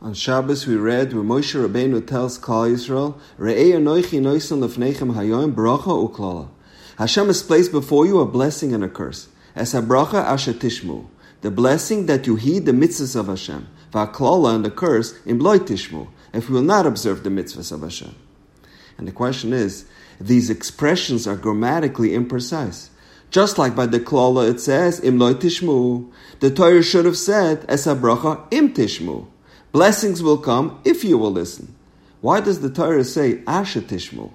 On Shabbos we read where Moshe Rabbeinu tells Klal Yisrael, Re'ei anoichi noisan lefnechem hayoim bracha uklala. Hashem has placed before you a blessing and a curse. As a bracha asher tishmu. The blessing that you heed the mitzvahs of Hashem. Va'klala and the curse in tishmu. If we will not observe the mitzvahs of Hashem. And the question is, these expressions are grammatically imprecise. Just like by the klala it says, im tishmu. The Torah should have said, es bracha im tishmu. Blessings will come if you will listen. Why does the Torah say Asher Tishmu?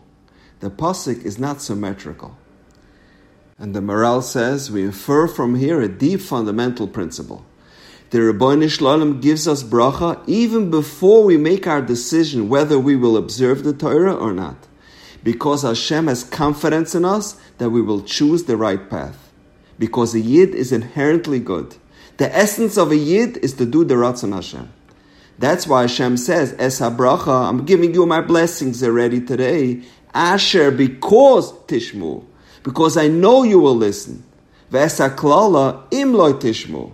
The pasuk is not symmetrical. And the Maharal says we infer from here a deep fundamental principle. The Ribbono Shel Olam gives us bracha even before we make our decision whether we will observe the Torah or not, because Hashem has confidence in us that we will choose the right path. Because a yid is inherently good. The essence of a yid is to do the Ratzon Hashem. That's why Hashem says, Es habracha, I'm giving you my blessings already today. Asher, because tishmu. Because I know you will listen. V'esa klala im loy tishmu.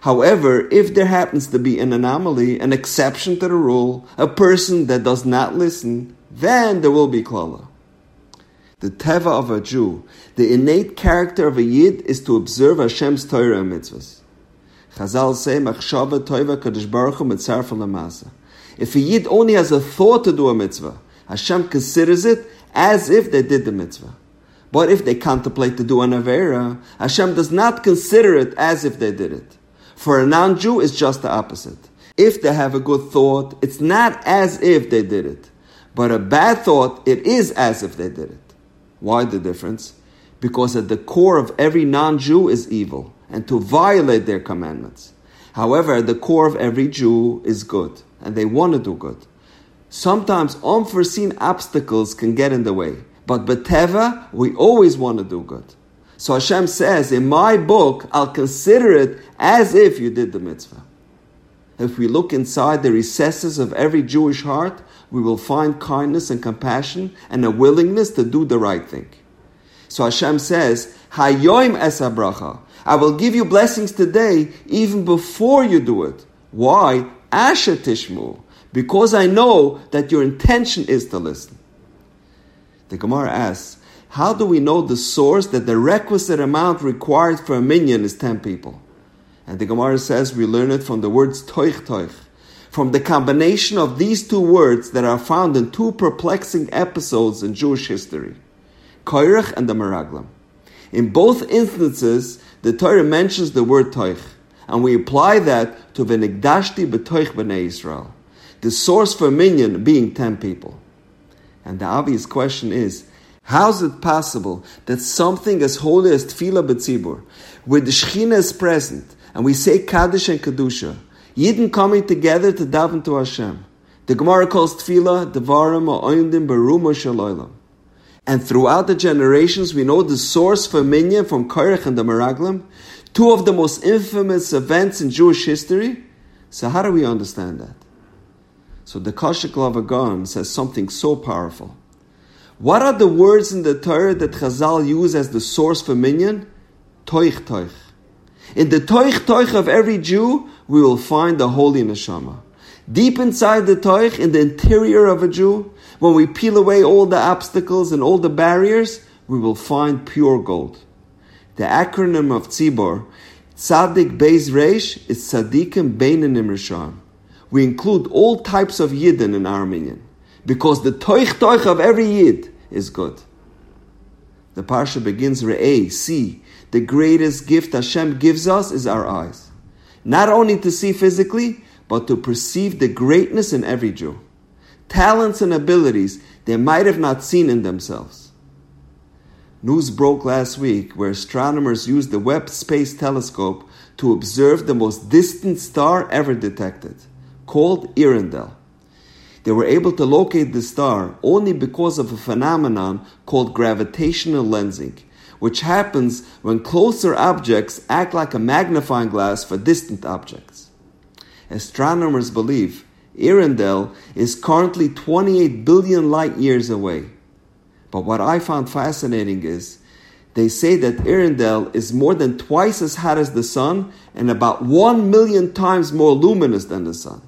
However, if there happens to be an anomaly, an exception to the rule, a person that does not listen, then there will be klala. The teva of a Jew, the innate character of a yid, is to observe Hashem's Torah and mitzvahs. Chazal say, Machshava toiva kadosh baruch hu mitzarfa If a yid only has a thought to do a mitzvah, Hashem considers it as if they did the mitzvah. But if they contemplate to do an avera, Hashem does not consider it as if they did it. For a non-Jew, it's just the opposite. If they have a good thought, it's not as if they did it. But a bad thought, it is as if they did it. Why the difference? Because at the core of every non-Jew is evil and to violate their commandments. However, the core of every Jew is good, and they want to do good. Sometimes unforeseen obstacles can get in the way, but Beteva, we always want to do good. So Hashem says, in my book, I'll consider it as if you did the mitzvah. If we look inside the recesses of every Jewish heart, we will find kindness and compassion and a willingness to do the right thing. So Hashem says, Hayoim es bracha. I will give you blessings today even before you do it. Why? Asher tishmu. Because I know that your intention is to listen. The Gemara asks, how do we know the source that the requisite amount required for a minyan is 10 people? And the Gemara says we learn it from the words toich toich, from the combination of these two words that are found in two perplexing episodes in Jewish history, Koirach and the Meraglim. In both instances, the Torah mentions the word toich, and we apply that to v'nigdashti b'toich b'nei Israel, the source for minyan being ten people. And the obvious question is, how is it possible that something as holy as tefillah b'tzibur, where the Shekhinah is present, and we say Kaddish and Kedusha, Yidden coming together to daven to Hashem. The Gemara calls tefillah devarim ha'oindim beruma shaloilam. And throughout the generations, we know the source for Minyan from Korach and the Meraglim, two of the most infamous events in Jewish history. So how do we understand that? So the Kashik Lavagon says something so powerful. What are the words in the Torah that Chazal use as the source for Minyan? Toich toich. In the toich toich of every Jew, we will find the holy neshama. Deep inside the toich, in the interior of a Jew, when we peel away all the obstacles and all the barriers, we will find pure gold. The acronym of Tzibor, Tzadik Beis Reish, is Tzadikim Beinanim Rishon. We include all types of Yidden in our minyan, because the Toich Toich of every Yid is good. The Parsha begins Re'eh, see, the greatest gift Hashem gives us is our eyes. Not only to see physically, but to perceive the greatness in every Jew talents and abilities they might have not seen in themselves. News broke last week where astronomers used the Webb Space Telescope to observe the most distant star ever detected, called Earendel. They were able to locate the star only because of a phenomenon called gravitational lensing, which happens when closer objects act like a magnifying glass for distant objects. Astronomers believe Earendel is currently 28 billion light years away. But what I found fascinating is they say that Earendel is more than twice as hot as the sun and about 1 million times more luminous than the sun.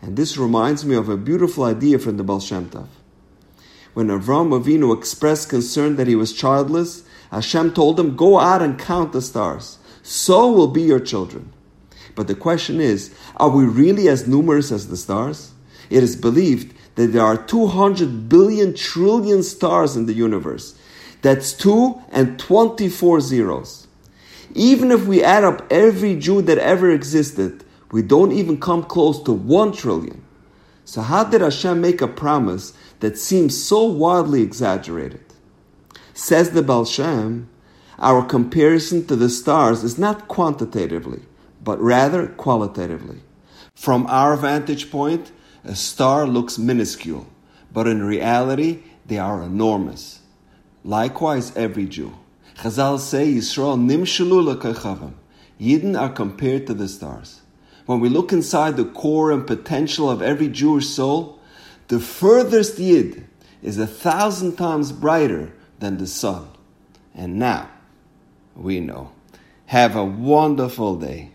And this reminds me of a beautiful idea from the Baal Shem Tov. When Avram Avinu expressed concern that he was childless, Hashem told him, Go out and count the stars. So will be your children. But the question is, are we really as numerous as the stars? It is believed that there are 200 billion trillion stars in the universe. That's 2 and 24 zeros. Even if we add up every Jew that ever existed, we don't even come close to 1 trillion. So, how did Hashem make a promise that seems so wildly exaggerated? Says the Baal Shem, our comparison to the stars is not quantitatively, but rather qualitatively. From our vantage point, a star looks minuscule, but in reality, they are enormous. Likewise, every Jew. Chazal say Yisrael nimshalu lekechavim. Yidden are compared to the stars. When we look inside the core and potential of every Jewish soul, the furthest Yid is a thousand times brighter than the sun. And now, we know. Have a wonderful day.